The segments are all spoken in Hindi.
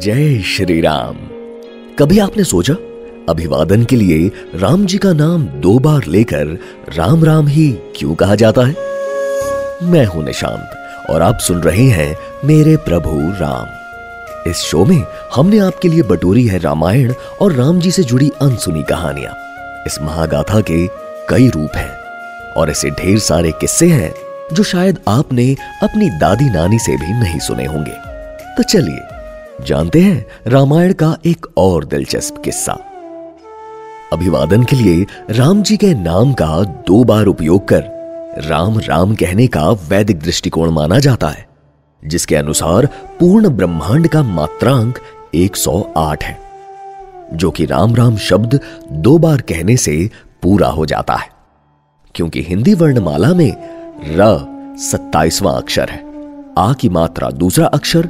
जय श्री राम। कभी आपने सोचा, अभिवादन के लिए राम जी का नाम दो बार लेकर राम राम ही क्यों कहा जाता है? मैं हूँ निशांत, और आप सुन रहे हैं मेरे प्रभु राम। इस शो में हमने आपके लिए बटोरी है रामायण और राम जी से जुड़ी अनसुनी कहानियाँ। इस महागाथा के कई रूप हैं, और ऐसे ढेर सारे किस्से हैं जो शायद आपने अपनी दादी नानी से भी नहीं सुने होंगे। तो चलिए जानते हैं, रामायण का एक और दिलचस्प किस्सा। अभिवादन के लिए राम जी के नाम का दो बार उपयोग कर राम राम कहने का वैदिक दृष्टिकोण माना जाता है, जिसके अनुसार पूर्ण ब्रह्मांड का मात्रांक 108 है, जो कि राम राम शब्द दो बार कहने से पूरा हो जाता है, क्योंकि हिंदी वर्णमाला में र सत्ताईसवां अक्षर है, आ की मात्रा दूसरा अक्षर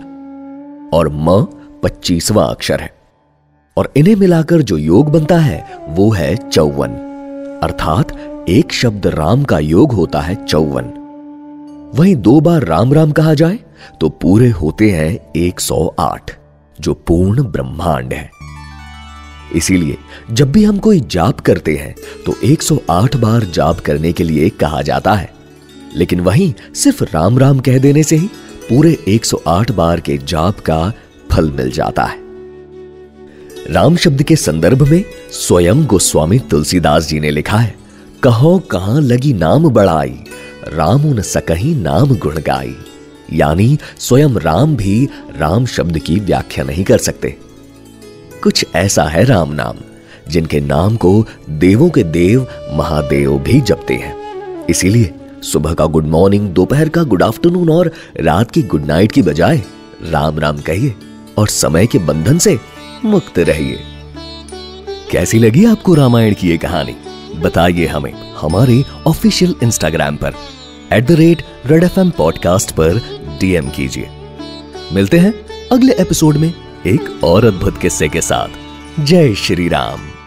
और म पच्चीसवां अक्षर है। और इन्हें मिलाकर जो योग बनता है, वो है चौवन। अर्थात, एक शब्द राम का योग होता है चौवन। वहीं दो बार राम राम कहा जाए तो पूरे होते हैं 108 जो पूर्ण ब्रह्मांड है। इसीलिए, जब भी हम कोई जाप करते हैं तो 108 बार जाप करने के लिए कहा जाता है। लेकिन वहीं सिर्फ़ राम राम कह देने से ही पूरे 108 बार के जाप का फल मिल जाता है। राम शब्द के संदर्भ में स्वयं गोस्वामी तुलसीदास जी ने लिखा है, कहो कहाँ लगी नाम बढ़ाई, राम न सकही नाम गुण गाई। यानी स्वयं राम भी राम शब्द की व्याख्या नहीं कर सकते। कुछ ऐसा है राम नाम, जिनके नाम को देवों के देव महादेव भी जपते हैं। इसीलिए सुबह का गुड मॉर्निंग दोपहर का गुड आफ्टरनून और रात की गुड नाइट की बजाय राम राम कहिए और समय के बंधन से मुक्त रहिए। कैसी लगी आपको रामायण की ये कहानी? बताइए हमें हमारे ऑफिशियल इंस्टाग्राम पर at the rate red F M podcast पर डीएम कीजिए। मिलते हैं अगले एपिसोड में एक और अद्भुत किस्से के साथ। जय श्री राम।